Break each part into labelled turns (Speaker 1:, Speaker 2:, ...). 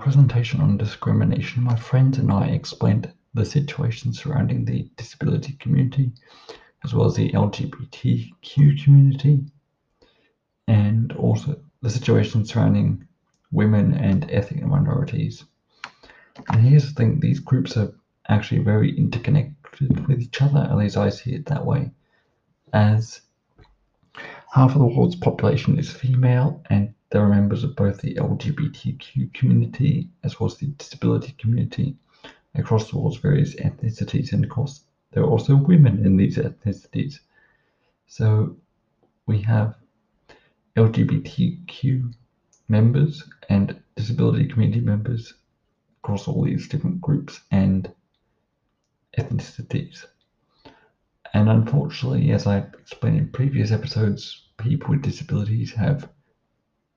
Speaker 1: presentation on discrimination, my friends and I explained the situation surrounding the disability community, as well as the LGBTQ community, and also the situation surrounding women and ethnic minorities. And here's the thing these groups are actually very interconnected with each other, at least I see it that way, as half of the world's population is female, and there are members of both the LGBTQ community as well as the disability community across the world's various ethnicities, and of course, there are also women in these ethnicities. So we have LGBTQ members and disability community members across all these different groups and ethnicities. And unfortunately, as I explained in previous episodes, people with disabilities have,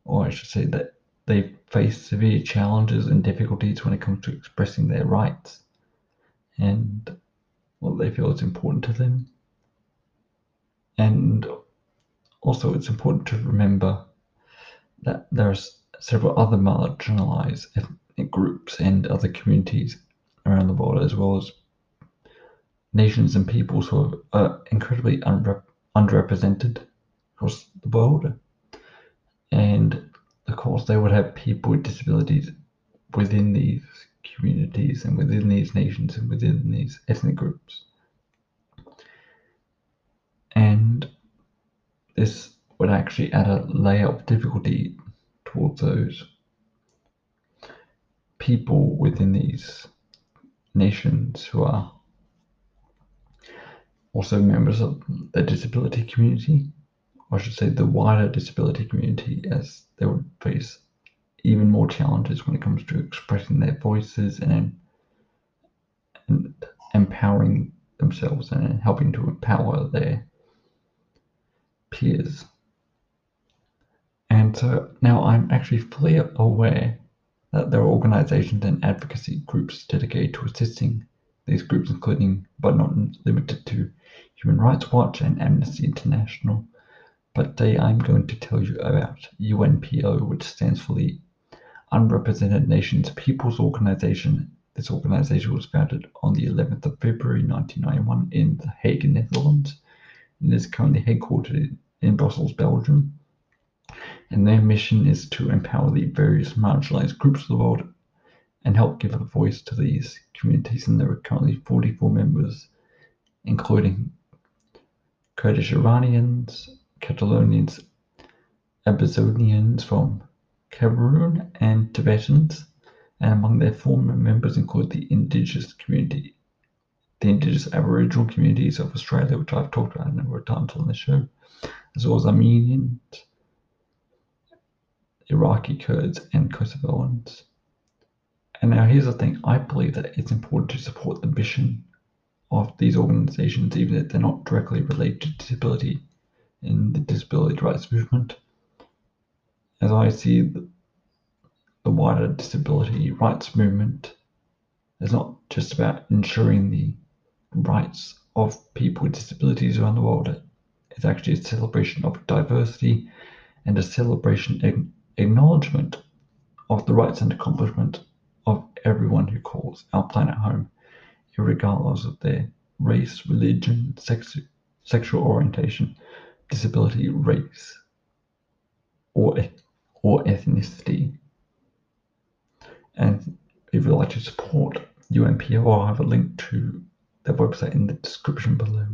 Speaker 1: or I should say that they face severe challenges and difficulties when it comes to expressing their rights and what they feel is important to them. And also, it's important to remember that there are several other marginalized ethnic groups and other communities around the world, as well as nations and peoples who are uh, incredibly unre- underrepresented across the world. And of course, they would have people with disabilities within these communities and within these nations and within these ethnic groups. And this would actually add a layer of difficulty towards those people within these nations who are also members of the disability community, I should say the wider disability community, as they would face even more challenges when it comes to expressing their voices and, and empowering themselves and helping to empower their peers. And so now I'm actually fully aware that there are organizations and advocacy groups dedicated to assisting these groups, including but not limited to Human Rights Watch and Amnesty International. But today I'm going to tell you about UNPO, which stands for the Unrepresented Nations Peoples Organization. This organization was founded on the 11th of February 1991 in The Hague, Netherlands. and is currently headquartered in Brussels, Belgium. And their mission is to empower the various marginalized groups of the world and help give a voice to these communities. And there are currently 44 members, including Kurdish Iranians, Catalonians, Ambazonians from Cameroon, and Tibetans. And among their former members include the indigenous community, the indigenous Aboriginal communities of Australia, which I've talked about a number of times on the show, as well as Armenians, Iraqi Kurds, and Kosovoans. And now here's the thing I believe that it's important to support the mission of these organizations, even if they're not directly related to disability in the disability rights movement. As I see the, the wider disability rights movement is not just about ensuring the rights of people with disabilities around the world. It's actually a celebration of diversity and a celebration and acknowledgement of the rights and accomplishment of everyone who calls our planet home, regardless of their race, religion, sex, sexual orientation, disability, race, or, or ethnicity. And if you'd like to support UNPO, I'll have a link to their website in the description below.